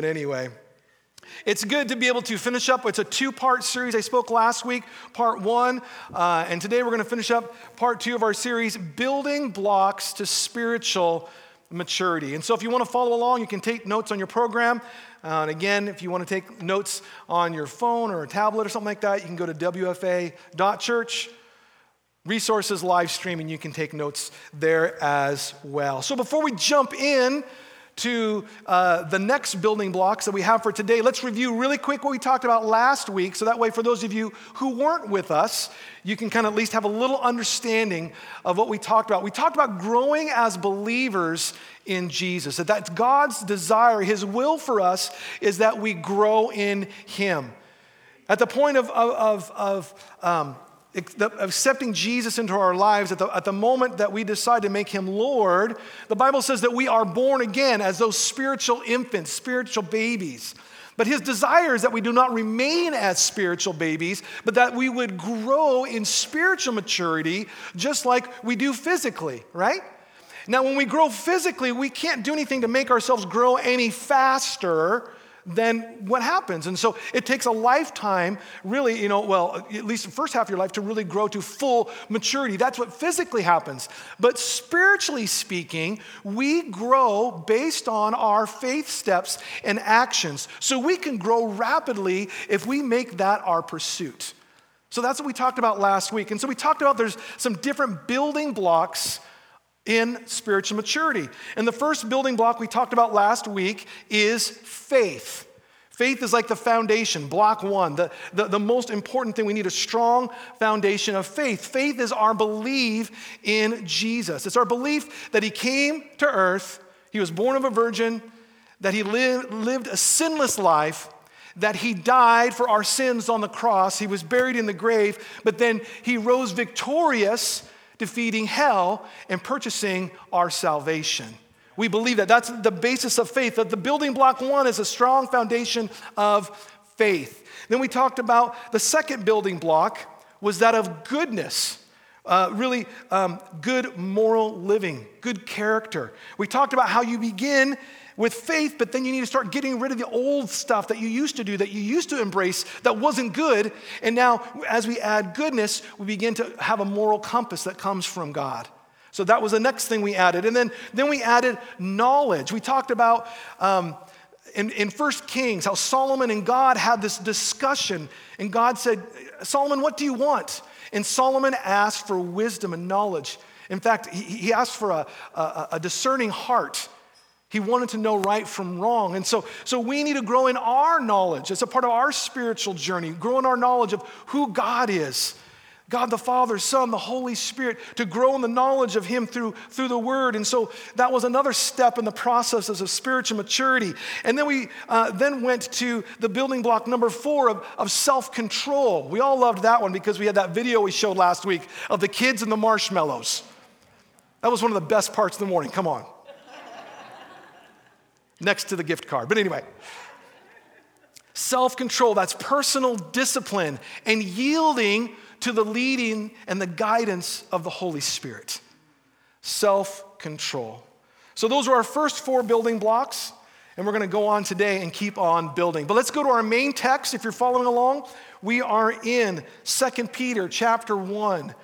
But anyway, it's good to be able to finish up. It's a two part series. I spoke last week, part one, uh, and today we're going to finish up part two of our series, Building Blocks to Spiritual Maturity. And so, if you want to follow along, you can take notes on your program. Uh, and again, if you want to take notes on your phone or a tablet or something like that, you can go to wfa.church. Resources live streaming, you can take notes there as well. So, before we jump in, to uh, the next building blocks that we have for today, let's review really quick what we talked about last week. So that way, for those of you who weren't with us, you can kind of at least have a little understanding of what we talked about. We talked about growing as believers in Jesus, that that's God's desire, His will for us is that we grow in Him. At the point of, of, of, of um, accepting Jesus into our lives, at the, at the moment that we decide to make him Lord, the Bible says that we are born again as those spiritual infants, spiritual babies. But his desire is that we do not remain as spiritual babies, but that we would grow in spiritual maturity just like we do physically, right? Now, when we grow physically, we can't do anything to make ourselves grow any faster then what happens? And so it takes a lifetime, really, you know, well, at least the first half of your life to really grow to full maturity. That's what physically happens. But spiritually speaking, we grow based on our faith steps and actions. So we can grow rapidly if we make that our pursuit. So that's what we talked about last week. And so we talked about there's some different building blocks in spiritual maturity. And the first building block we talked about last week is faith. Faith is like the foundation, block one, the, the, the, most important thing. We need a strong foundation of faith. Faith is our belief in Jesus. It's our belief that He came to earth, He was born of a virgin, that He lived, lived a sinless life, that He died for our sins on the cross, He was buried in the grave, but then He rose victorious defeating hell and purchasing our salvation. We believe that. That's the basis of faith. That the building block one is a strong foundation of faith. Then we talked about the second building block was that of goodness. Uh, really um, good moral living, good character. We talked about how you begin with faith, but then you need to start getting rid of the old stuff that you used to do, that you used to embrace, that wasn't good. And now, as we add goodness, we begin to have a moral compass that comes from God. So that was the next thing we added. And then, then we added knowledge. We talked about um, in, in 1 Kings how Solomon and God had this discussion. And God said, Solomon, what do you want? And Solomon asked for wisdom and knowledge. In fact, he, he asked for a, a, a discerning heart. He wanted to know right from wrong. And so, so we need to grow in our knowledge. It's a part of our spiritual journey, grow in our knowledge of who God is. God the Father, Son, the Holy Spirit, to grow in the knowledge of Him through, through the Word. And so that was another step in the processes of spiritual maturity. And then we uh, then went to the building block number four of, of self control. We all loved that one because we had that video we showed last week of the kids and the marshmallows. That was one of the best parts of the morning. Come on next to the gift card. But anyway, self control, that's personal discipline and yielding to the leading and the guidance of the Holy Spirit. Self control. So, those are our first four building blocks, and we're going to go on today and keep on building. But let's go to our main text. If you're following along, we are in 2 Peter chapter 1.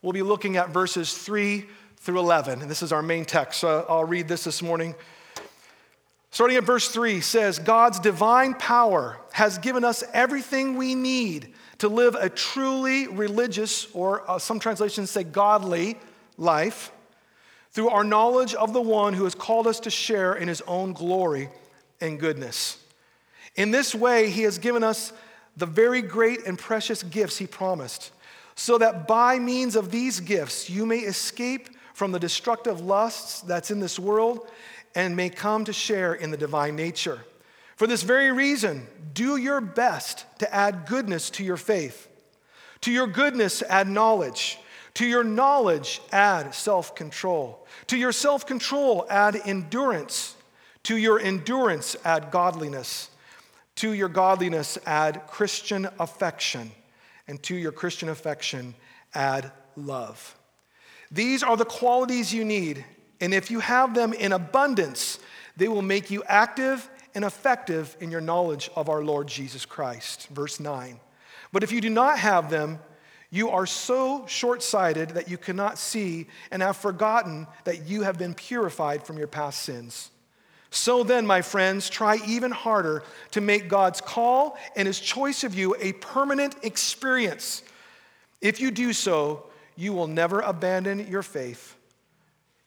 We'll be looking at verses 3 through 11, and this is our main text. So, I'll read this this morning. Starting at verse 3 says, God's divine power has given us everything we need to live a truly religious, or uh, some translations say godly, life through our knowledge of the one who has called us to share in his own glory and goodness. In this way, he has given us the very great and precious gifts he promised, so that by means of these gifts you may escape from the destructive lusts that's in this world and may come to share in the divine nature. For this very reason, do your best to add goodness to your faith. To your goodness, add knowledge. To your knowledge, add self control. To your self control, add endurance. To your endurance, add godliness. To your godliness, add Christian affection. And to your Christian affection, add love. These are the qualities you need and if you have them in abundance, they will make you active and effective in your knowledge of our Lord Jesus Christ. Verse 9. But if you do not have them, you are so short sighted that you cannot see and have forgotten that you have been purified from your past sins. So then, my friends, try even harder to make God's call and his choice of you a permanent experience. If you do so, you will never abandon your faith.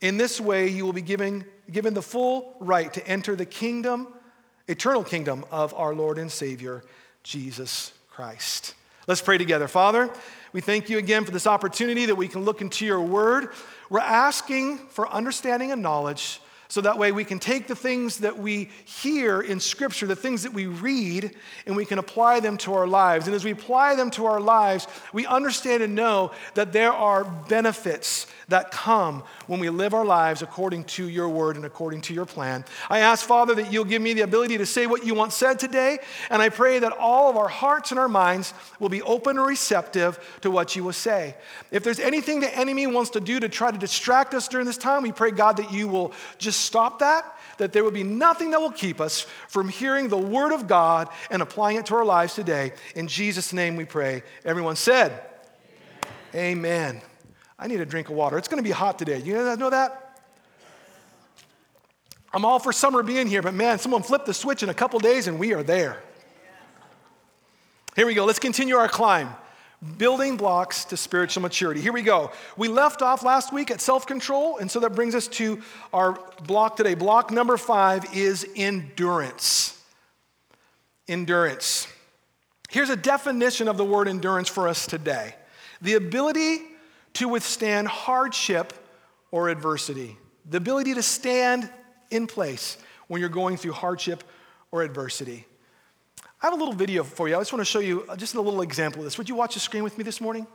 In this way, you will be given, given the full right to enter the kingdom, eternal kingdom of our Lord and Savior, Jesus Christ. Let's pray together. Father, we thank you again for this opportunity that we can look into your word. We're asking for understanding and knowledge so that way we can take the things that we hear in Scripture, the things that we read, and we can apply them to our lives. And as we apply them to our lives, we understand and know that there are benefits that come when we live our lives according to your word and according to your plan. I ask, Father, that you'll give me the ability to say what you want said today, and I pray that all of our hearts and our minds will be open and receptive to what you will say. If there's anything the enemy wants to do to try to distract us during this time, we pray, God, that you will just stop that, that there will be nothing that will keep us from hearing the word of God and applying it to our lives today. In Jesus' name we pray. Everyone said, Amen. Amen. I need a drink of water. It's going to be hot today. You know that? I'm all for summer being here, but man, someone flipped the switch in a couple days and we are there. Here we go. Let's continue our climb. Building blocks to spiritual maturity. Here we go. We left off last week at self control, and so that brings us to our block today. Block number five is endurance. Endurance. Here's a definition of the word endurance for us today the ability to withstand hardship or adversity. The ability to stand in place when you're going through hardship or adversity. I have a little video for you. I just want to show you uh, just a little example of this. Would you watch the screen with me this morning?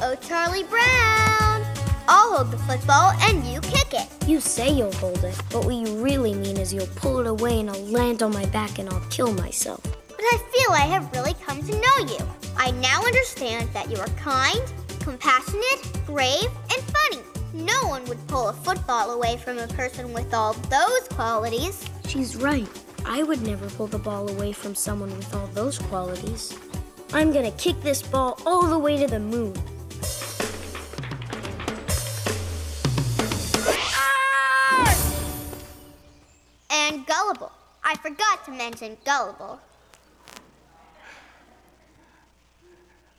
Oh, Charlie Brown! I'll hold the football and you kick it. You say you'll hold it, but what you really mean is you'll pull it away and I'll land on my back and I'll kill myself. But I feel I have really come to know you. I now understand that you are kind, compassionate, brave, and funny. No one would pull a football away from a person with all those qualities. She's right. I would never pull the ball away from someone with all those qualities. I'm gonna kick this ball all the way to the moon. And gullible. I forgot to mention gullible.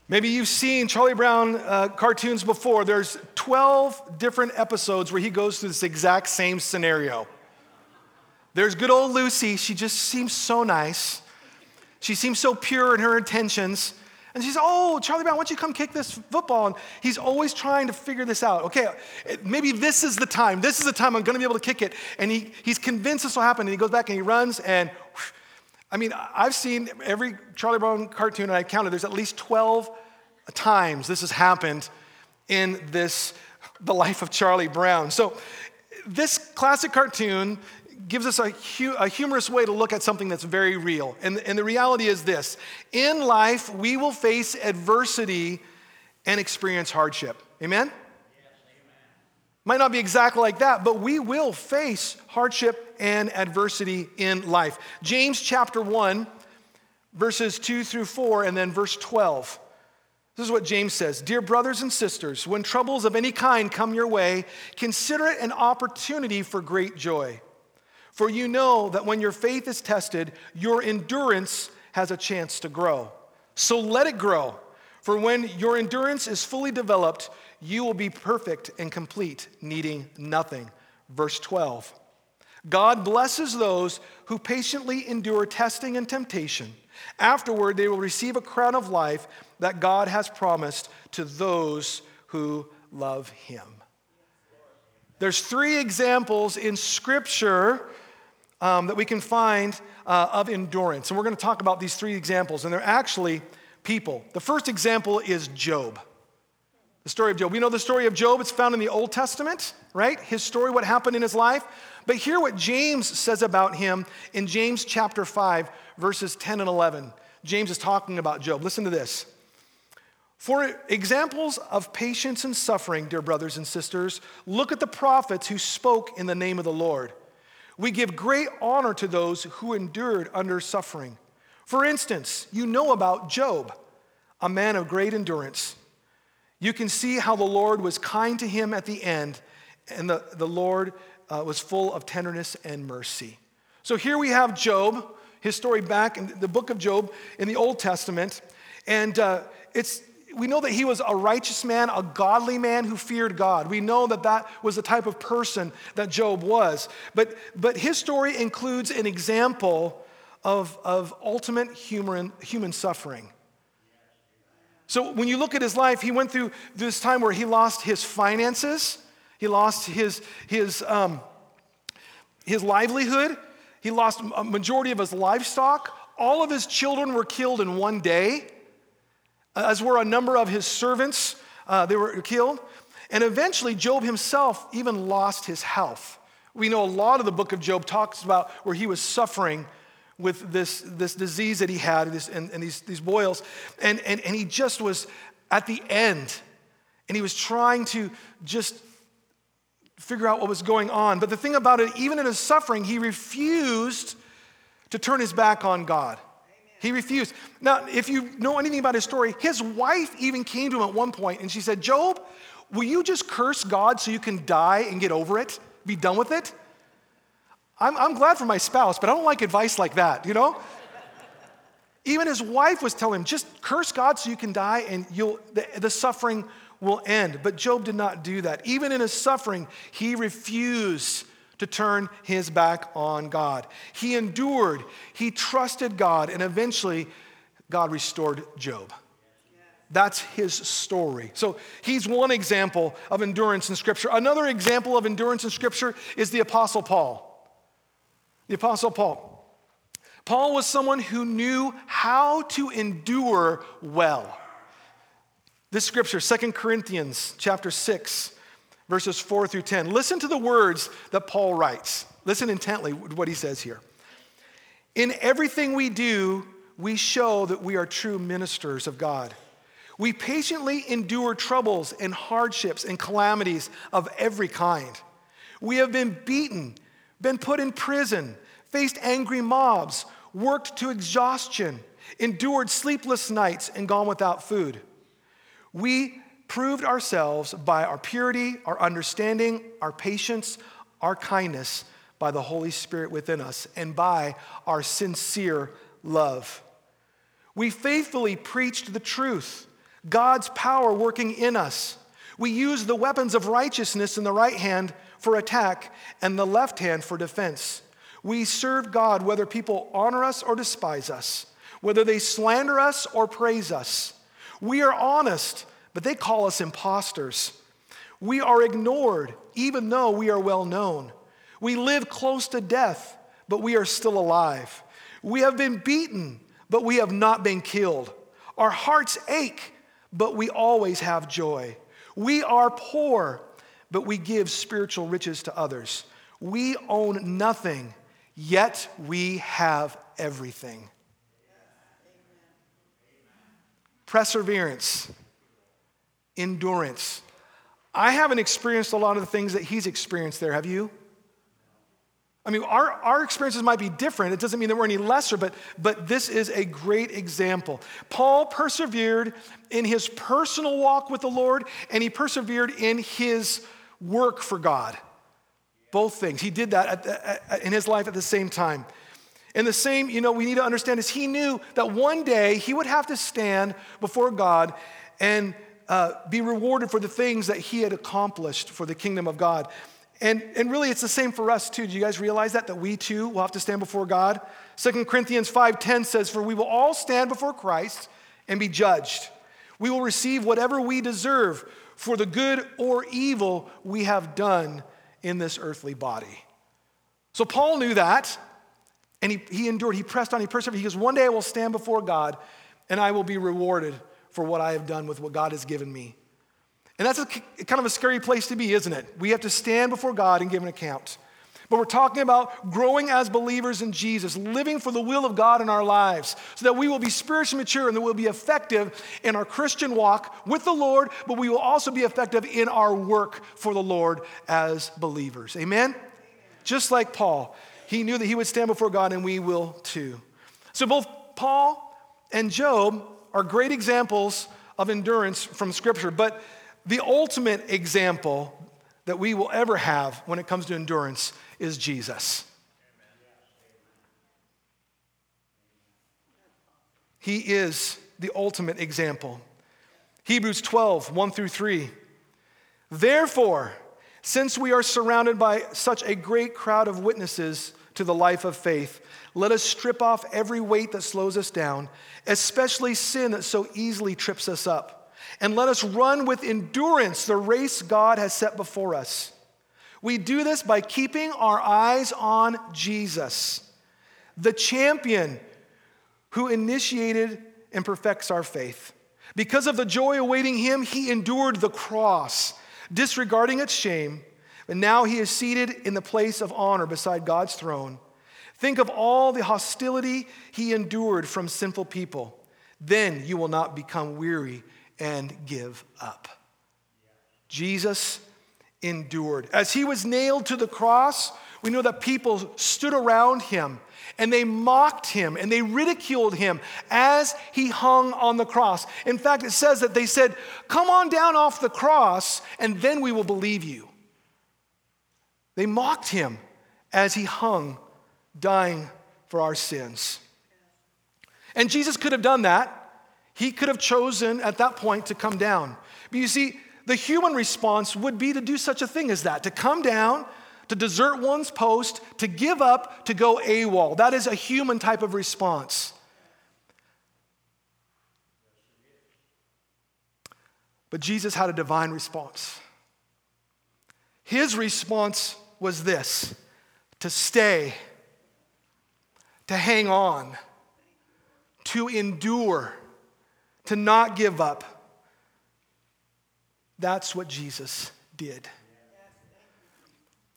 Maybe you've seen Charlie Brown uh, cartoons before. There's 12 different episodes where he goes through this exact same scenario. There's good old Lucy. She just seems so nice. She seems so pure in her intentions. And she's, oh, Charlie Brown, why don't you come kick this football? And he's always trying to figure this out. Okay, maybe this is the time. This is the time I'm going to be able to kick it. And he, he's convinced this will happen. And he goes back and he runs. And whew, I mean, I've seen every Charlie Brown cartoon, and I counted, there's at least 12 times this has happened in this, the life of Charlie Brown. So, this classic cartoon gives us a, hu- a, humorous way to look at something that's very real. And, and the reality is this in life, we will face adversity and experience hardship. Amen? Might not be exactly like that, but we will face hardship and adversity in life. James chapter 1, verses 2 through 4, and then verse 12. This is what James says Dear brothers and sisters, when troubles of any kind come your way, consider it an opportunity for great joy. For you know that when your faith is tested, your endurance has a chance to grow. So let it grow. For when your endurance is fully developed, you will be perfect and complete, needing nothing. Verse 12 God blesses those who patiently endure testing and temptation. Afterward, they will receive a crown of life that God has promised to those who love Him. There's three examples in Scripture um, that we can find uh, of endurance. And we're going to talk about these three examples, and they're actually people. The first example is Job. The story of Job. We know the story of Job, it's found in the Old Testament, right? His story, what happened in his life. But hear what James says about him in James chapter 5, verses 10 and 11. James is talking about Job. Listen to this. For examples of patience and suffering, dear brothers and sisters, look at the prophets who spoke in the name of the Lord. We give great honor to those who endured under suffering. For instance, you know about Job, a man of great endurance. You can see how the Lord was kind to him at the end, and the, the Lord uh, was full of tenderness and mercy. So here we have Job, his story back in the book of Job in the Old Testament. And uh, it's, we know that he was a righteous man, a godly man who feared God. We know that that was the type of person that Job was. But, but his story includes an example of, of ultimate human, human suffering. So when you look at his life, he went through this time where he lost his finances, he lost his, his, um, his livelihood, he lost a majority of his livestock. All of his children were killed in one day, as were a number of his servants. Uh, they were killed. And eventually, Job himself even lost his health. We know a lot of the book of Job talks about where he was suffering with this, this disease that he had this, and, and these, these boils. And, and, and he just was at the end. And he was trying to just figure out what was going on. But the thing about it, even in his suffering, he refused to turn his back on God. He refused. Now, if you know anything about his story, his wife even came to him at one point and she said, Job, will you just curse God so you can die and get over it? Be done with it? I'm, I'm glad for my spouse, but I don't like advice like that, you know? Even his wife was telling him, just curse God so you can die and you'll, the, the suffering will end. But Job did not do that. Even in his suffering, he refused to turn his back on God. He endured, he trusted God, and eventually God restored Job. That's his story. So he's one example of endurance in Scripture. Another example of endurance in Scripture is the Apostle Paul. The Apostle Paul. Paul was someone who knew how to endure well. This scripture, 2 Corinthians chapter 6, verses 4 through 10. Listen to the words that Paul writes. Listen intently to what he says here. In everything we do, we show that we are true ministers of God. We patiently endure troubles and hardships and calamities of every kind. We have been beaten been put in prison, faced angry mobs, worked to exhaustion, endured sleepless nights, and gone without food. We proved ourselves by our purity, our understanding, our patience, our kindness by the Holy Spirit within us, and by our sincere love. We faithfully preached the truth, God's power working in us. We used the weapons of righteousness in the right hand for attack and the left hand for defense. We serve God whether people honor us or despise us, whether they slander us or praise us. We are honest, but they call us impostors. We are ignored, even though we are well known. We live close to death, but we are still alive. We have been beaten, but we have not been killed. Our hearts ache, but we always have joy. We are poor, but we give spiritual riches to others. We own nothing, yet we have everything. Perseverance, endurance. I haven't experienced a lot of the things that he's experienced there, have you? I mean, our, our experiences might be different. It doesn't mean that we're any lesser, but, but this is a great example. Paul persevered in his personal walk with the Lord, and he persevered in his work for God. Both things. He did that the, at, in his life at the same time. And the same, you know, we need to understand is he knew that one day he would have to stand before God and uh, be rewarded for the things that he had accomplished for the kingdom of God. And, and really, it's the same for us too. Do you guys realize that? That we too will have to stand before God? 2 Corinthians 5.10 says, For we will all stand before Christ and be judged. We will receive whatever we deserve for the good or evil we have done in this earthly body. So Paul knew that, and he, he endured, he pressed on, he persevered. He goes, One day I will stand before God, and I will be rewarded for what I have done with what God has given me. And that's a, kind of a scary place to be, isn't it? We have to stand before God and give an account. But we're talking about growing as believers in Jesus, living for the will of God in our lives, so that we will be spiritually mature and that we'll be effective in our Christian walk with the Lord, but we will also be effective in our work for the Lord as believers. Amen? Just like Paul, he knew that he would stand before God, and we will too. So both Paul and Job are great examples of endurance from Scripture, but the ultimate example that we will ever have when it comes to endurance is Jesus. He is the ultimate example. Hebrews 12, 1 through 3. Therefore, since we are surrounded by such a great crowd of witnesses to the life of faith, let us strip off every weight that slows us down, especially sin that so easily trips us up. And let us run with endurance the race God has set before us. We do this by keeping our eyes on Jesus, the champion who initiated and perfects our faith. Because of the joy awaiting him, he endured the cross, disregarding its shame, and now he is seated in the place of honor beside God's throne. Think of all the hostility he endured from sinful people. Then you will not become weary and give up. Jesus endured. As he was nailed to the cross, we know that people stood around him and they mocked him and they ridiculed him as he hung on the cross. In fact, it says that they said, Come on down off the cross and then we will believe you. They mocked him as he hung, dying for our sins. And Jesus could have done that. He could have chosen at that point to come down. But you see, the human response would be to do such a thing as that, to come down, to desert one's post, to give up, to go AWOL. That is a human type of response. But Jesus had a divine response. His response was this to stay, to hang on, to endure, to not give up that's what Jesus did.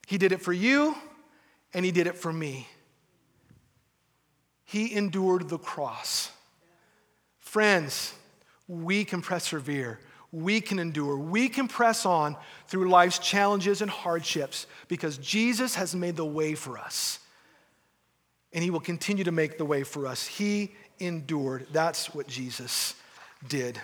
He did it for you, and He did it for me. He endured the cross. Friends, we can persevere. We can endure. We can press on through life's challenges and hardships because Jesus has made the way for us. And He will continue to make the way for us. He endured. That's what Jesus did.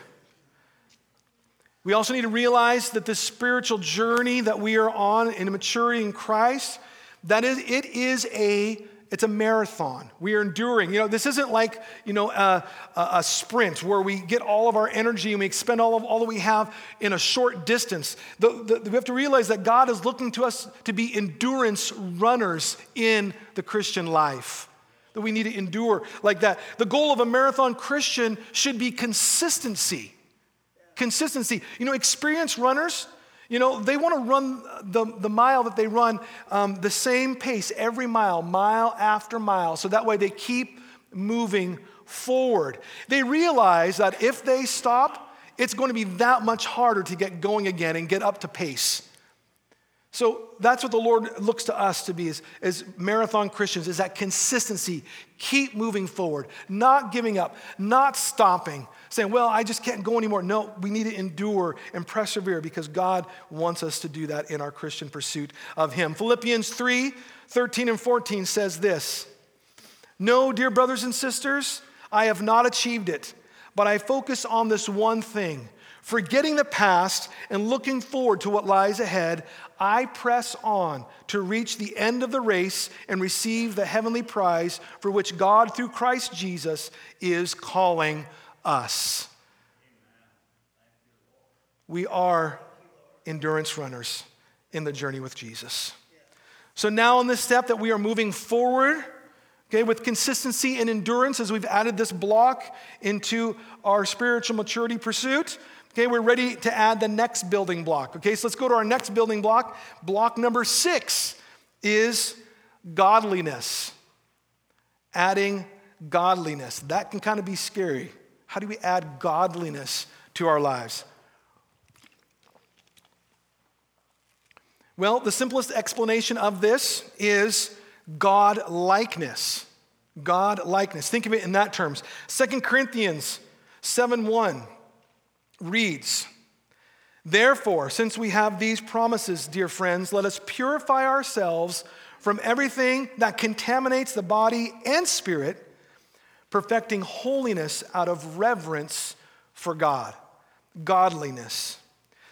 We also need to realize that this spiritual journey that we are on in maturity in Christ, that is, it is a it's a marathon. We are enduring. You know, this isn't like, you know, a, a, sprint where we get all of our energy and we expend all of all that we have in a short distance. The, the, we have to realize that God is looking to us to be endurance runners in the Christian life. That we need to endure like that. The goal of a marathon Christian should be consistency. Consistency. You know, experienced runners, you know, they want to run the, the mile that they run um, the same pace every mile, mile after mile, so that way they keep moving forward. They realize that if they stop, it's going to be that much harder to get going again and get up to pace. So that's what the Lord looks to us to be as, as, marathon Christians is that consistency. Keep moving forward, not giving up, not stopping, saying, Well, I just can't go anymore. No, we need to endure and persevere because God wants us to do that in our Christian pursuit of Him. Philippians 3 13 and 14 says this No, dear brothers and sisters, I have not achieved it, but I focus on this one thing Forgetting the past and looking forward to what lies ahead, I press on to reach the end of the race and receive the heavenly prize for which God, through Christ Jesus, is calling us. We are endurance runners in the journey with Jesus. So now, in this step that we are moving forward, okay, with consistency and endurance, as we've added this block into our spiritual maturity pursuit, Okay, we're ready to add the next building block. Okay, so let's go to our next building block. Block number six is godliness. Adding godliness. That can kind of be scary. How do we add godliness to our lives? Well, the simplest explanation of this is God likeness. God likeness. Think of it in that terms. 2 Corinthians 7 1 reads, Therefore, since we have these promises, dear friends, let us purify ourselves from everything that contaminates the body and spirit, perfecting holiness out of reverence for God, godliness.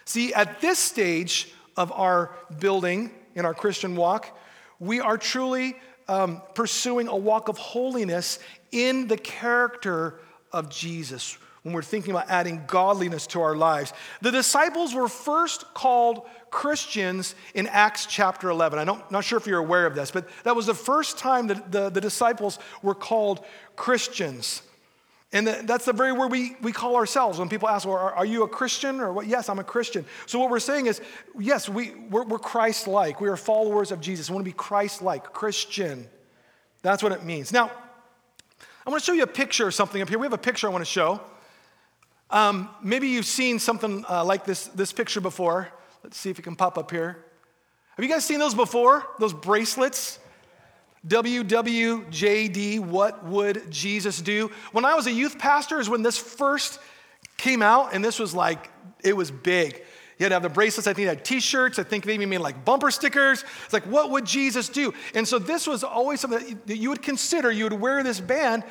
See, at this stage of our building in our Christian walk, we are truly um, pursuing a walk of holiness in the character of Jesus when we're thinking about adding godliness to our lives. The disciples were first called Christians in Acts chapter 11. I'm not sure if you're aware of this, but that was the first time that the, the disciples were called Christians. And that's the very word we, we call ourselves. When people ask, well, are, are you a Christian? Or what? Yes, I'm a Christian. So what we're saying is, yes, we, we're, we're Christ like. We are followers of Jesus. We want to be Christ like, Christian. That's what it means. Now, I want to show you a picture of something up here. We have a picture I want to show. Um, maybe you've seen something uh, like this, this picture before. Let's see if it can pop up here. Have you guys seen those before? Those bracelets? WWJD, what would Jesus do? When I was a youth pastor, is when this first came out, and this was like, it was big. You had to have the bracelets. I think they had t-shirts. I think they even made like bumper stickers. It's like, what would Jesus do? And so this was always something that you would consider. You would wear this band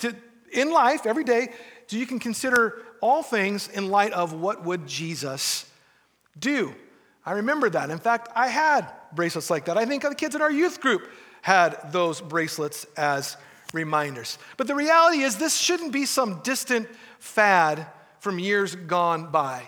to, in life every day, so you can consider all things in light of what would Jesus do. I remember that. In fact, I had bracelets like that. I think the kids in our youth group had those bracelets as reminders. But the reality is, this shouldn't be some distant fad from years gone by.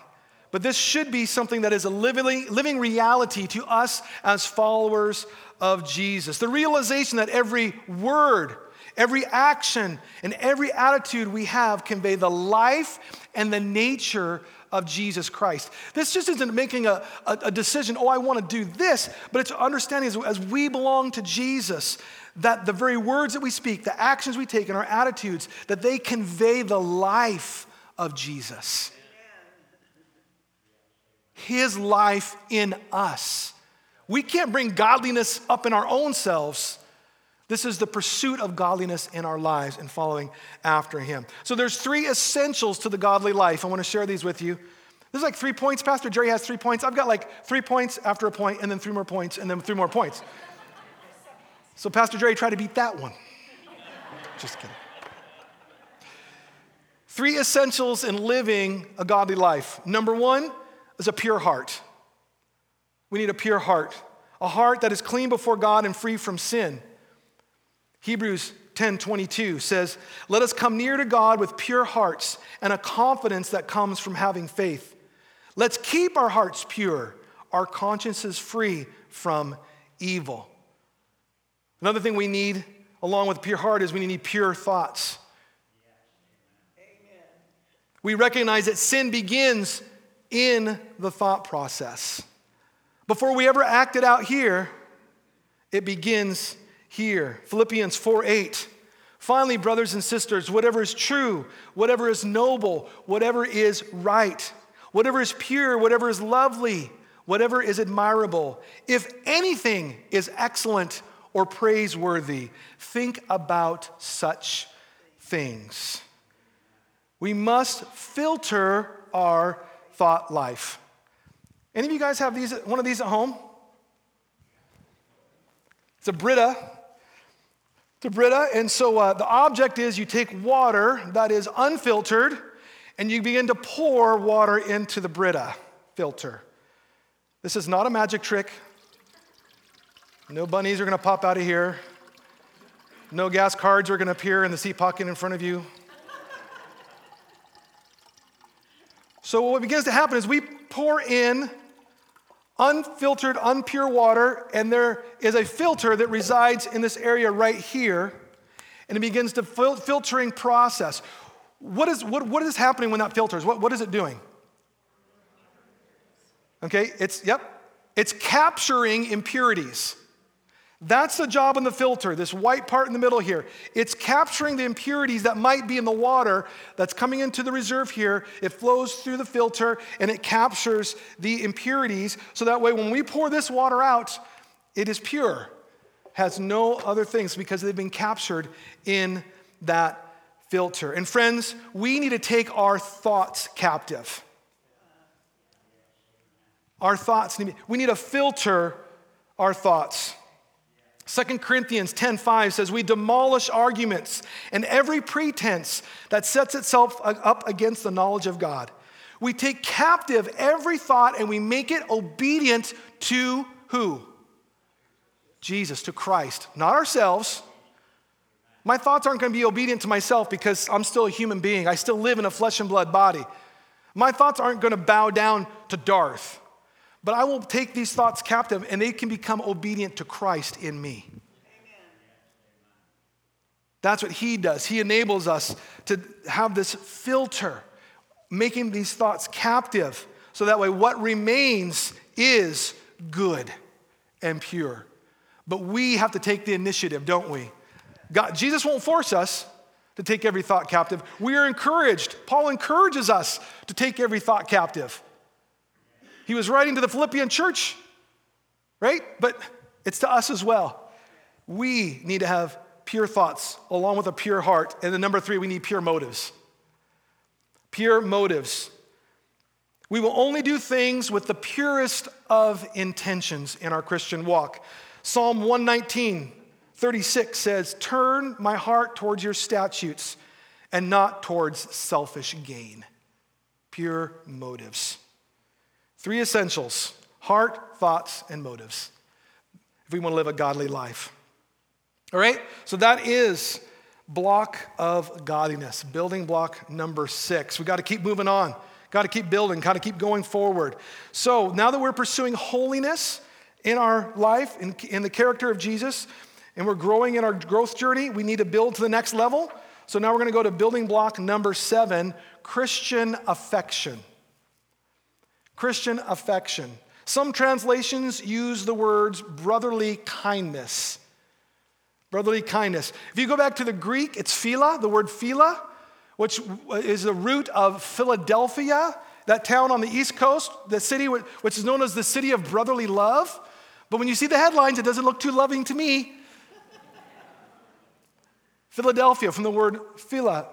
But this should be something that is a living, reality to us as followers of Jesus. The realization that every word, every action, and every attitude we have convey the life and the nature of Jesus Christ. This just isn't making a, a, a decision, oh, I want to do this, but it's understanding as, as we belong to Jesus that the very words that we speak, the actions we take, and our attitudes, that they convey the life of Jesus. His life in us. We can't bring godliness up in our own selves. This is the pursuit of godliness in our lives and following after Him. So there's three essentials to the godly life. I want to share these with you. There's like three points. Pastor Jerry has three points. I've got like three points after a point, and then three more points, and then three more points. So Pastor Jerry tried to beat that one. Just kidding. Three essentials in living a godly life. Number one is a pure heart. We need a pure heart, a heart that is clean before God and free from sin. Hebrews 10:22 says, "Let us come near to God with pure hearts and a confidence that comes from having faith. Let's keep our hearts pure, our consciences free from evil." Another thing we need along with pure heart is we need pure thoughts. We recognize that sin begins in the thought process. Before we ever act it out here, it begins here. Philippians 4 8. Finally, brothers and sisters, whatever is true, whatever is noble, whatever is right, whatever is pure, whatever is lovely, whatever is admirable, if anything is excellent or praiseworthy, think about such things. We must filter our thought life. Any of you guys have these, one of these at home? It's a Brita to Brita. And so uh, the object is you take water that is unfiltered and you begin to pour water into the Brita filter. This is not a magic trick. No bunnies are going to pop out of here. No gas cards are going to appear in the seat pocket in front of you. So, what begins to happen is we pour in unfiltered, unpure water, and there is a filter that resides in this area right here, and it begins the fil- filtering process. What is, what, what is happening when that filters? What, what is it doing? Okay, it's, yep, it's capturing impurities. That's the job in the filter, this white part in the middle here. It's capturing the impurities that might be in the water that's coming into the reserve here. It flows through the filter and it captures the impurities so that way when we pour this water out, it is pure, has no other things because they've been captured in that filter. And friends, we need to take our thoughts captive. Our thoughts, need, we need to filter our thoughts. 2 Corinthians 10:5 says we demolish arguments and every pretense that sets itself up against the knowledge of God. We take captive every thought and we make it obedient to who? Jesus, to Christ, not ourselves. My thoughts aren't going to be obedient to myself because I'm still a human being. I still live in a flesh and blood body. My thoughts aren't going to bow down to Darth. But I will take these thoughts captive and they can become obedient to Christ in me. That's what he does. He enables us to have this filter, making these thoughts captive, so that way what remains is good and pure. But we have to take the initiative, don't we? God, Jesus won't force us to take every thought captive. We are encouraged. Paul encourages us to take every thought captive. He was writing to the Philippian church, right? But it's to us as well. We need to have pure thoughts along with a pure heart. And then number three, we need pure motives. Pure motives. We will only do things with the purest of intentions in our Christian walk. Psalm 119, 36 says, Turn my heart towards your statutes and not towards selfish gain. Pure motives. Three essentials heart, thoughts, and motives if we want to live a godly life. All right? So that is block of godliness, building block number six. We got to keep moving on, got to keep building, got to keep going forward. So now that we're pursuing holiness in our life, in, in the character of Jesus, and we're growing in our growth journey, we need to build to the next level. So now we're going to go to building block number seven Christian affection. Christian affection. Some translations use the words brotherly kindness. Brotherly kindness. If you go back to the Greek, it's phila, the word phila, which is the root of Philadelphia, that town on the East Coast, the city which is known as the city of brotherly love. But when you see the headlines, it doesn't look too loving to me. Philadelphia, from the word phila,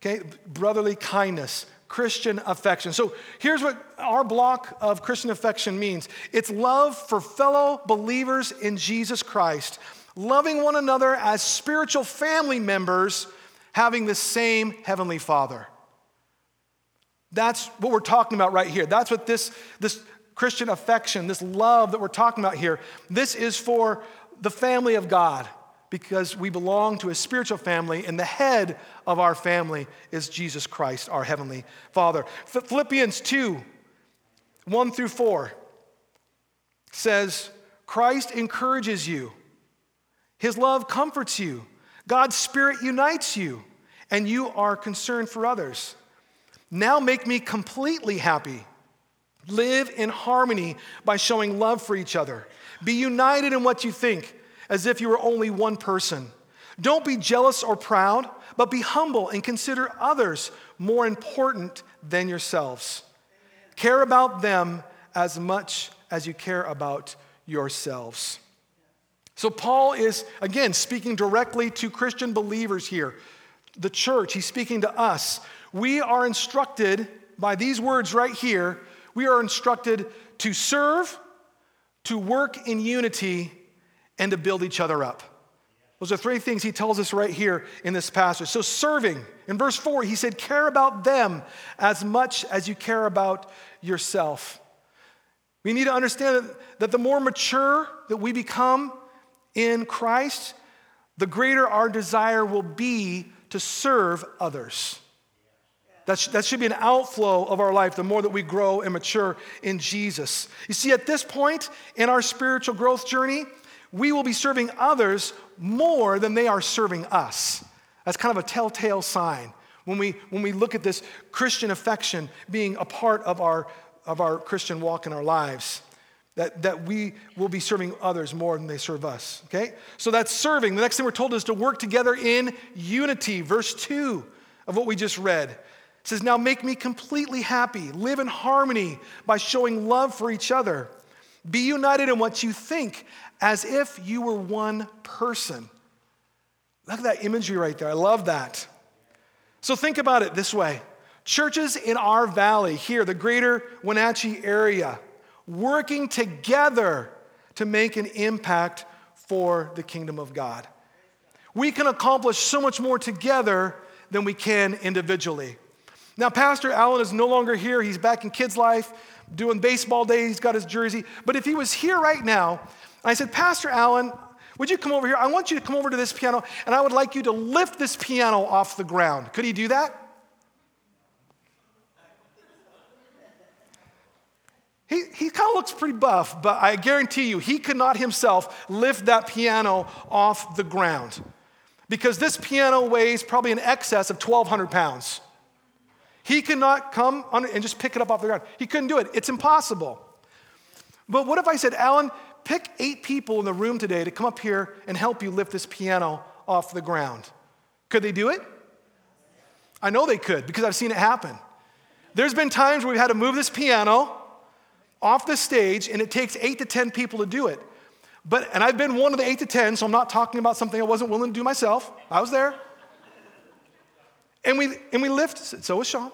okay, brotherly kindness. Christian affection. So here's what our block of Christian affection means it's love for fellow believers in Jesus Christ, loving one another as spiritual family members, having the same Heavenly Father. That's what we're talking about right here. That's what this, this Christian affection, this love that we're talking about here, this is for the family of God because we belong to a spiritual family, and the head of our family is Jesus Christ, our Heavenly Father. Philippians 2 1 through 4 says, Christ encourages you, His love comforts you, God's Spirit unites you, and you are concerned for others. Now make me completely happy. Live in harmony by showing love for each other. Be united in what you think as if you were only one person. Don't be jealous or proud, but be humble and consider others more important than yourselves. Care about them as much as you care about yourselves. So, Paul is, again, speaking directly to Christian believers here. The church, he's speaking to us. We are instructed by these words right here, we are instructed to serve, to work in unity, and to build each other up. Those are three things he tells us right here in this passage. So, serving, in verse 4, he said, care about them as much as you care about yourself. We need to understand that the more mature that we become in Christ, the greater our desire will be to serve others. That, sh- that should be an outflow of our life the more that we grow and mature in Jesus. You see, at this point in our spiritual growth journey, we will be serving others more than they are serving us. That's kind of a telltale sign when we, when we look at this Christian affection being a part of our, of our Christian walk in our lives. that, that we will be serving others more than they serve us. Okay? So that's serving. The next thing we're told is to work together in unity. Verse 2 of what we just read it says, Now make me completely happy. Live in harmony by showing love for each other. Be united in what you think, as if you were one person. Look at that imagery right there. I love that. So think about it this way churches in our valley here, the greater Wenatchee area, working together to make an impact for the kingdom of God. We can accomplish so much more together than we can individually. Now, Pastor Allen is no longer here. He's back in kids' life doing baseball day. He's got his jersey. But if he was here right now, I said, Pastor Allen, would you come over here? I want you to come over to this piano, and I would like you to lift this piano off the ground. Could he do that? He, he kind of looks pretty buff, but I guarantee you, he could not himself lift that piano off the ground because this piano weighs probably in excess of 1,200 pounds. He could not come and just pick it up off the ground. He couldn't do it. It's impossible. But what if I said, Alan, pick eight people in the room today to come up here and help you lift this piano off the ground? Could they do it? I know they could because I've seen it happen. There's been times where we've had to move this piano off the stage, and it takes eight to 10 people to do it. But, and I've been one of the eight to 10, so I'm not talking about something I wasn't willing to do myself. I was there. And we, and we lift, so was Sean.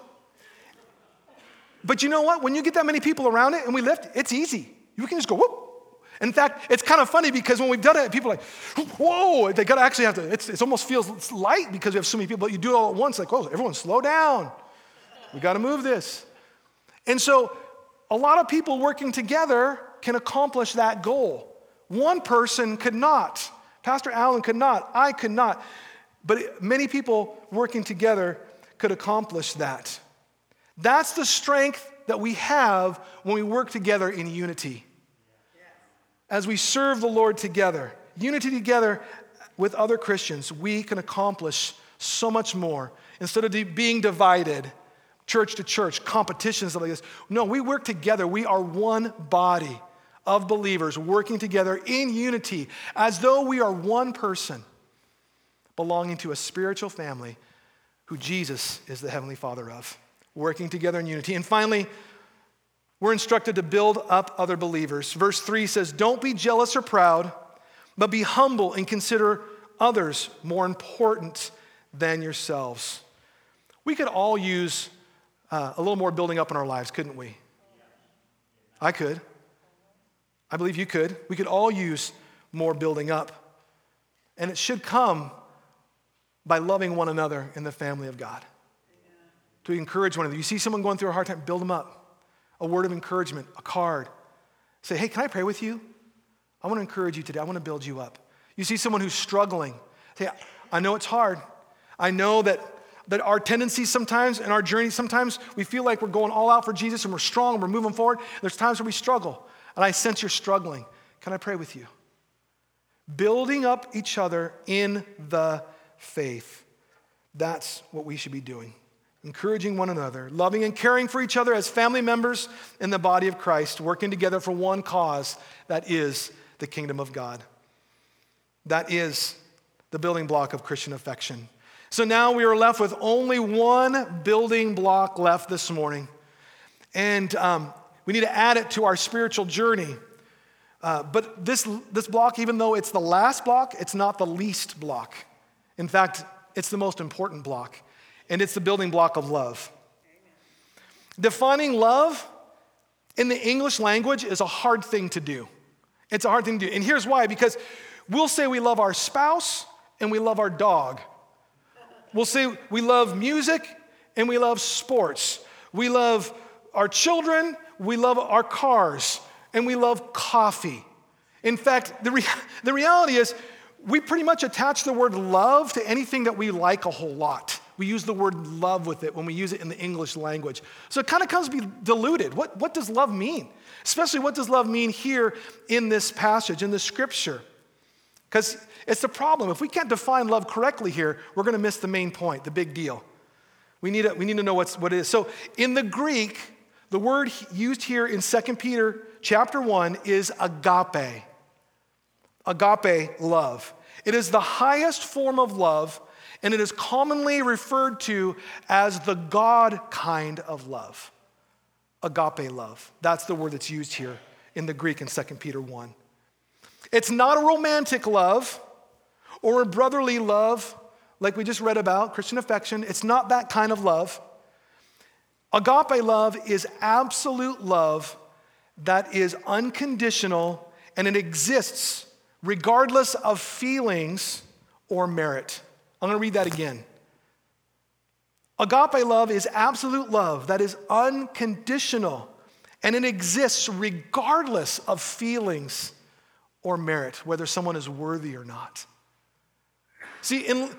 But you know what? When you get that many people around it and we lift, it's easy. You can just go whoop. In fact, it's kind of funny because when we've done it, people are like, whoa, they gotta actually have to, it's, it almost feels light because we have so many people, but you do it all at once, like, oh, everyone slow down. We gotta move this. And so a lot of people working together can accomplish that goal. One person could not. Pastor Allen could not. I could not. But many people working together could accomplish that. That's the strength that we have when we work together in unity. As we serve the Lord together, unity together with other Christians, we can accomplish so much more. Instead of being divided, church to church, competitions like this. No, we work together. We are one body of believers working together in unity as though we are one person belonging to a spiritual family who Jesus is the Heavenly Father of, working together in unity. And finally, we're instructed to build up other believers. Verse 3 says, Don't be jealous or proud, but be humble and consider others more important than yourselves. We could all use uh, a little more building up in our lives, couldn't we? I could. I believe you could. We could all use more building up. And it should come by loving one another in the family of God. To encourage one another. You see someone going through a hard time, build them up. A word of encouragement, a card. Say, hey, can I pray with you? I want to encourage you today. I want to build you up. You see someone who's struggling. Say, I know it's hard. I know that that our tendencies sometimes and our journey, sometimes we feel like we're going all out for Jesus and we're strong, and we're moving forward. There's times where we struggle, and I sense you're struggling. Can I pray with you? Building up each other in the faith. That's what we should be doing. Encouraging one another, loving and caring for each other as family members in the body of Christ, working together for one cause that is the kingdom of God. That is the building block of Christian affection. So now we are left with only one building block left this morning. And um, we need to add it to our spiritual journey. Uh, but this, this block, even though it's the last block, it's not the least block. In fact, it's the most important block, and it's the building block of love. Defining love in the English language is a hard thing to do. It's a hard thing to do. And here's why because we'll say we love our spouse and we love our dog, We'll say we love music and we love sports. We love our children, we love our cars, and we love coffee. In fact, the, re- the reality is we pretty much attach the word love to anything that we like a whole lot. We use the word love with it when we use it in the English language. So it kind of comes to be diluted. What, what does love mean? Especially, what does love mean here in this passage, in the scripture? Because it's the problem. If we can't define love correctly here, we're going to miss the main point, the big deal. We need, to, we need to know what's, what it is. So, in the Greek, The word used here in 2 Peter chapter 1 is agape. Agape love. It is the highest form of love, and it is commonly referred to as the God kind of love. Agape love. That's the word that's used here in the Greek in 2 Peter 1. It's not a romantic love or a brotherly love like we just read about, Christian affection. It's not that kind of love. Agape love is absolute love that is unconditional and it exists regardless of feelings or merit. I'm going to read that again. Agape love is absolute love that is unconditional and it exists regardless of feelings or merit, whether someone is worthy or not. See, in,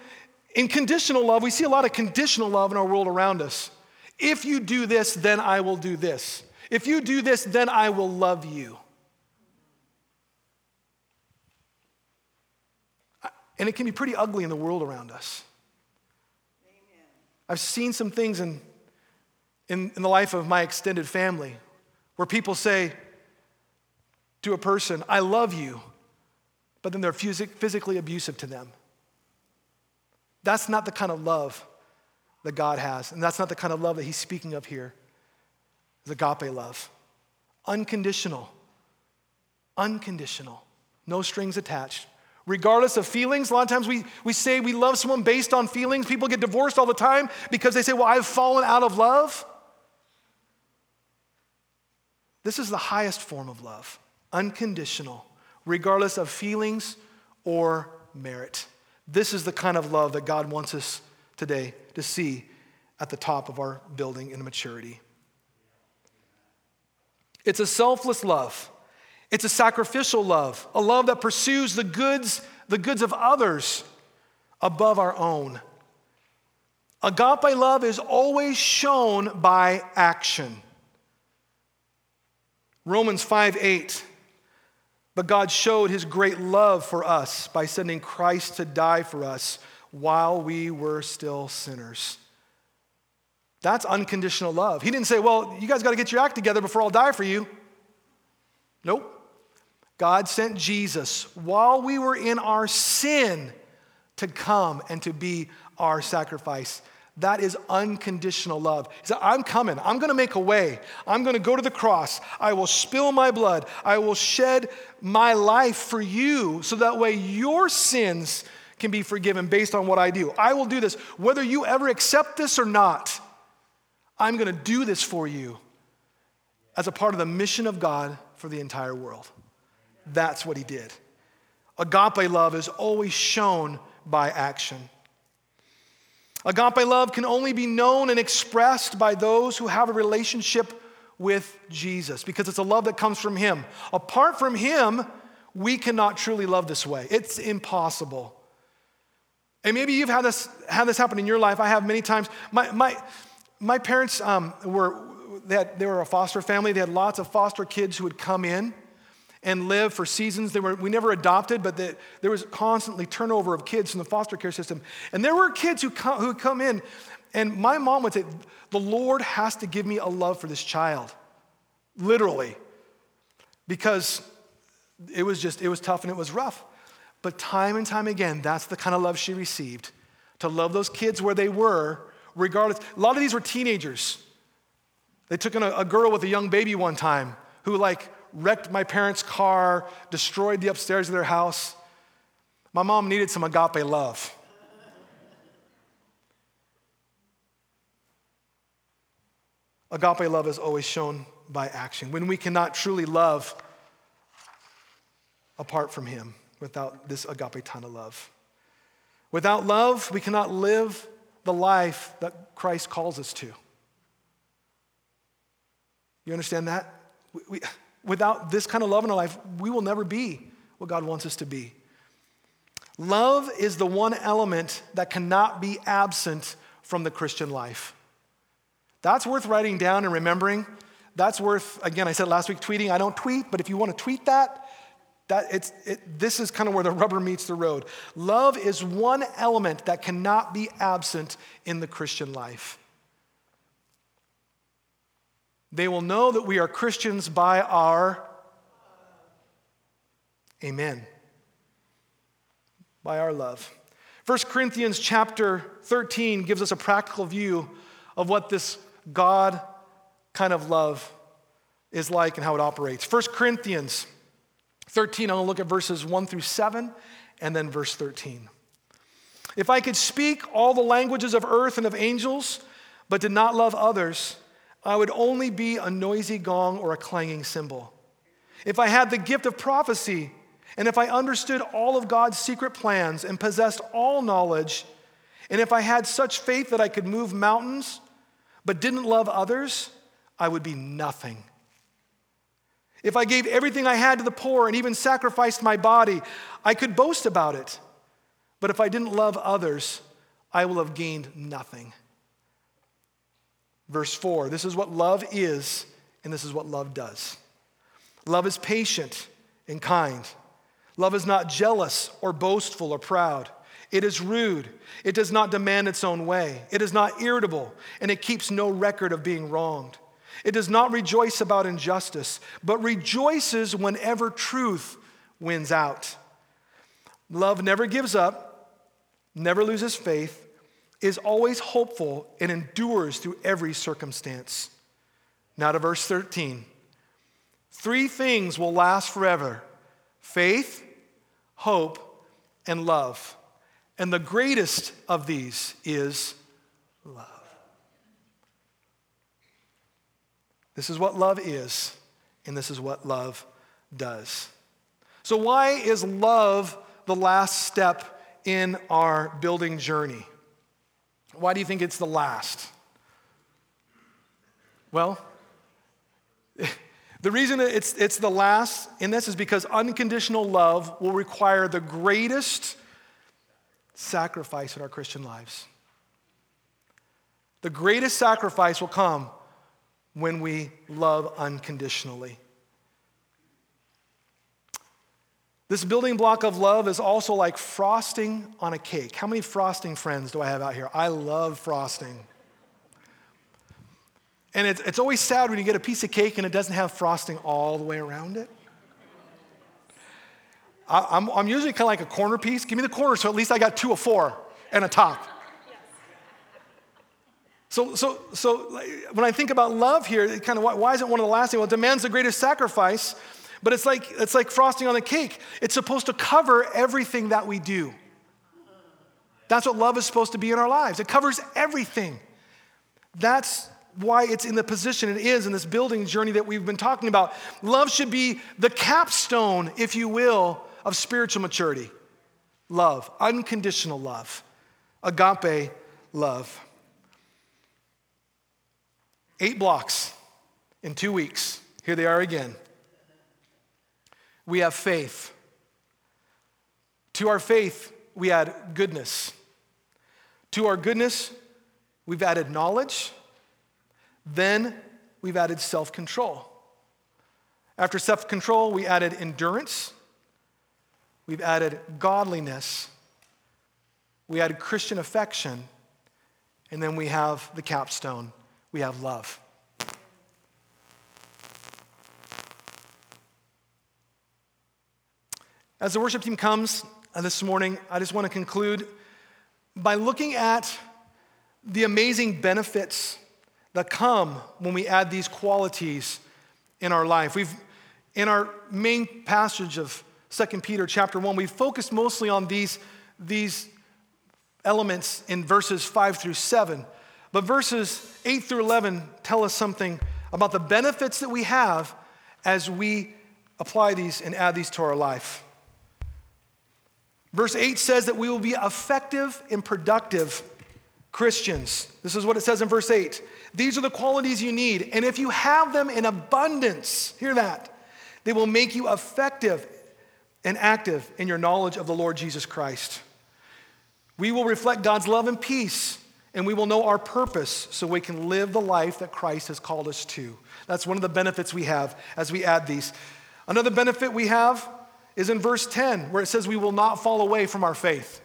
in conditional love, we see a lot of conditional love in our world around us. If you do this, then I will do this. If you do this, then I will love you. And it can be pretty ugly in the world around us. Amen. I've seen some things in, in, in the life of my extended family where people say to a person, I love you, but then they're physically abusive to them. That's not the kind of love that God has, and that's not the kind of love that He's speaking of here. It's agape love. Unconditional. Unconditional. No strings attached regardless of feelings. A lot of times we, we say we love someone based on feelings. People get divorced all the time because they say, Well, I've fallen out of love. This is the highest form of love, unconditional, regardless of feelings or merit. This is the kind of love that God wants us today to see at the top of our building in maturity. It's a selfless love. It's a sacrificial love, a love that pursues the goods, the goods of others above our own. Agape love is always shown by action. Romans 5 8. But God showed his great love for us by sending Christ to die for us while we were still sinners. That's unconditional love. He didn't say, Well, you guys got to get your act together before I'll die for you. Nope. God sent Jesus while we were in our sin to come and to be our sacrifice. That is unconditional love. He said, I'm coming. I'm going to make a way. I'm going to go to the cross. I will spill my blood. I will shed my life for you so that way your sins can be forgiven based on what I do. I will do this. Whether you ever accept this or not, I'm going to do this for you as a part of the mission of God for the entire world. That's what he did. Agape love is always shown by action. Agape love can only be known and expressed by those who have a relationship with Jesus because it's a love that comes from Him. Apart from Him, we cannot truly love this way. It's impossible. And maybe you've had this, had this happen in your life. I have many times. My, my, my parents um, were, they, had, they were a foster family. They had lots of foster kids who would come in and live for seasons. They were, we never adopted, but the, there was constantly turnover of kids in the foster care system. And there were kids who, come, who come in, and my mom would say, The Lord has to give me a love for this child. Literally. Because it was just, it was tough and it was rough. But time and time again, that's the kind of love she received to love those kids where they were, regardless. A lot of these were teenagers. They took in a, a girl with a young baby one time who, like, wrecked my parents' car, destroyed the upstairs of their house. My mom needed some agape love. Agape love is always shown by action. When we cannot truly love apart from Him without this agape ton of love. Without love, we cannot live the life that Christ calls us to. You understand that? We, we, without this kind of love in our life, we will never be what God wants us to be. Love is the one element that cannot be absent from the Christian life. That's worth writing down and remembering. That's worth, again, I said last week tweeting. I don't tweet, but if you want to tweet that, that it's, it, this is kind of where the rubber meets the road. Love is one element that cannot be absent in the Christian life. They will know that we are Christians by our Amen. By our love. 1 Corinthians chapter 13 gives us a practical view of what this God kind of love is like and how it operates. 1 Corinthians 13, I'm going to look at verses 1 through 7 and then verse 13. If I could speak all the languages of earth and of angels, but did not love others, I would only be a noisy gong or a clanging cymbal. If I had the gift of prophecy, and if I understood all of God's secret plans and possessed all knowledge, and if I had such faith that I could move mountains, but didn't love others, I would be nothing. If I gave everything I had to the poor and even sacrificed my body, I could boast about it. But if I didn't love others, I will have gained nothing. Verse 4 this is what love is, and this is what love does. Love is patient and kind. Love is not jealous or boastful or proud. It is rude. It does not demand its own way. It is not irritable, and it keeps no record of being wronged. It does not rejoice about injustice, but rejoices whenever truth wins out. Love never gives up, never loses faith, is always hopeful, and endures through every circumstance. Now to verse 13. Three things will last forever faith, hope, and love. And the greatest of these is love. This is what love is, and this is what love does. So, why is love the last step in our building journey? Why do you think it's the last? Well, the reason it's, it's the last in this is because unconditional love will require the greatest sacrifice in our Christian lives. The greatest sacrifice will come when we love unconditionally. This building block of love is also like frosting on a cake. How many frosting friends do I have out here? I love frosting. And it's, it's always sad when you get a piece of cake and it doesn't have frosting all the way around it. I, I'm, I'm usually kind of like a corner piece. Give me the corner so at least I got two or four and a top. So, so, so when I think about love here, kind of why, why is it one of the last things? Well, it demands the greatest sacrifice, but it's like, it's like frosting on a cake. It's supposed to cover everything that we do. That's what love is supposed to be in our lives. It covers everything. That's why it's in the position it is in this building journey that we've been talking about. Love should be the capstone, if you will, of spiritual maturity. Love, unconditional love, agape love. Eight blocks in two weeks. Here they are again. We have faith. To our faith, we add goodness. To our goodness, we've added knowledge. Then we've added self control. After self control, we added endurance. We've added godliness. We added Christian affection. And then we have the capstone we have love. As the worship team comes uh, this morning, I just want to conclude by looking at the amazing benefits that come when we add these qualities in our life. We've, in our main passage of 2 Peter chapter 1, we've focused mostly on these, these elements in verses 5 through 7. But verses 8 through 11 tell us something about the benefits that we have as we apply these and add these to our life. Verse 8 says that we will be effective and productive Christians. This is what it says in verse 8. These are the qualities you need. And if you have them in abundance, hear that, they will make you effective and active in your knowledge of the Lord Jesus Christ. We will reflect God's love and peace, and we will know our purpose so we can live the life that Christ has called us to. That's one of the benefits we have as we add these. Another benefit we have is in verse 10, where it says we will not fall away from our faith.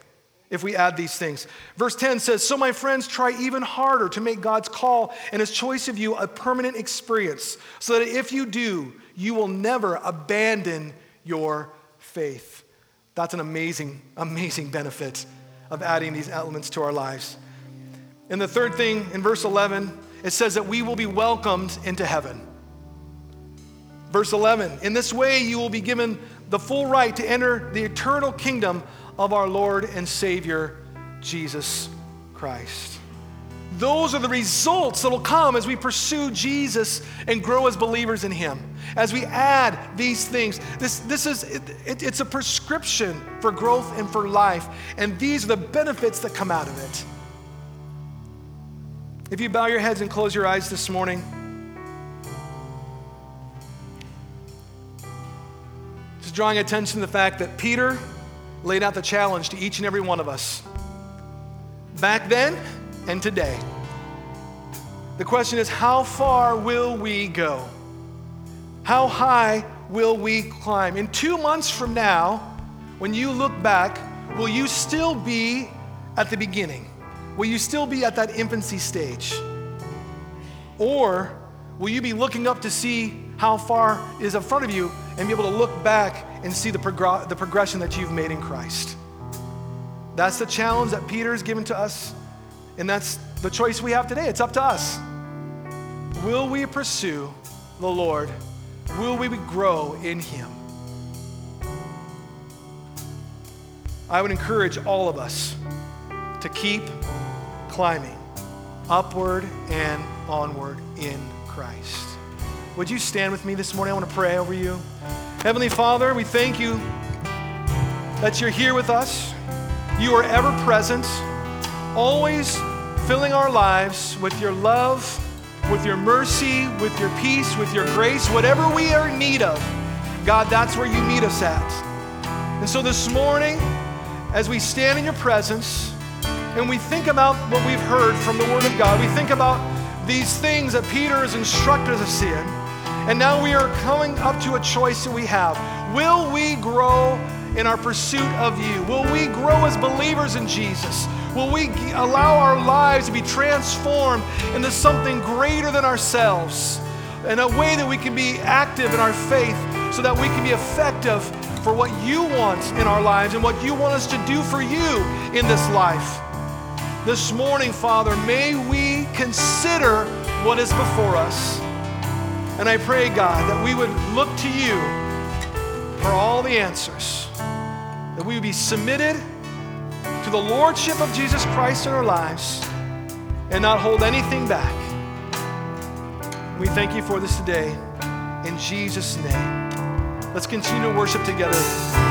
if we add these things. Verse 10 says, So, my friends, try even harder to make God's call and his choice of you a permanent experience, so that if you do, you will never abandon your faith. That's an amazing, amazing benefit of adding these elements to our lives. And the third thing in verse 11, it says that we will be welcomed into heaven. Verse 11, in this way you will be given the full right to enter the eternal kingdom of our Lord and Savior, Jesus Christ. Those are the results that will come as we pursue Jesus and grow as believers in Him. As we add these things, this, this is it, it, it's a prescription for growth and for life, and these are the benefits that come out of it. If you bow your heads and close your eyes this morning, just drawing attention to the fact that Peter laid out the challenge to each and every one of us back then and today. The question is how far will we go? How high will we climb? In two months from now, when you look back, will you still be at the beginning? Will you still be at that infancy stage? Or will you be looking up to see how far is in front of you and be able to look back and see the, prog- the progression that you've made in Christ. That's the challenge that Peter has given to us, and that's the choice we have today. It's up to us. Will we pursue the Lord? Will we grow in Him? I would encourage all of us to keep climbing upward and onward in Christ. Would you stand with me this morning? I want to pray over you. Heavenly Father, we thank you that you're here with us. You are ever present, always filling our lives with your love, with your mercy, with your peace, with your grace, whatever we are in need of. God, that's where you meet us at. And so this morning, as we stand in your presence and we think about what we've heard from the Word of God, we think about these things that Peter has instructed us in. And now we are coming up to a choice that we have. Will we grow in our pursuit of you? Will we grow as believers in Jesus? Will we allow our lives to be transformed into something greater than ourselves? In a way that we can be active in our faith so that we can be effective for what you want in our lives and what you want us to do for you in this life. This morning, Father, may we consider what is before us. And I pray, God, that we would look to you for all the answers, that we would be submitted to the Lordship of Jesus Christ in our lives and not hold anything back. We thank you for this today. In Jesus' name. Let's continue to worship together.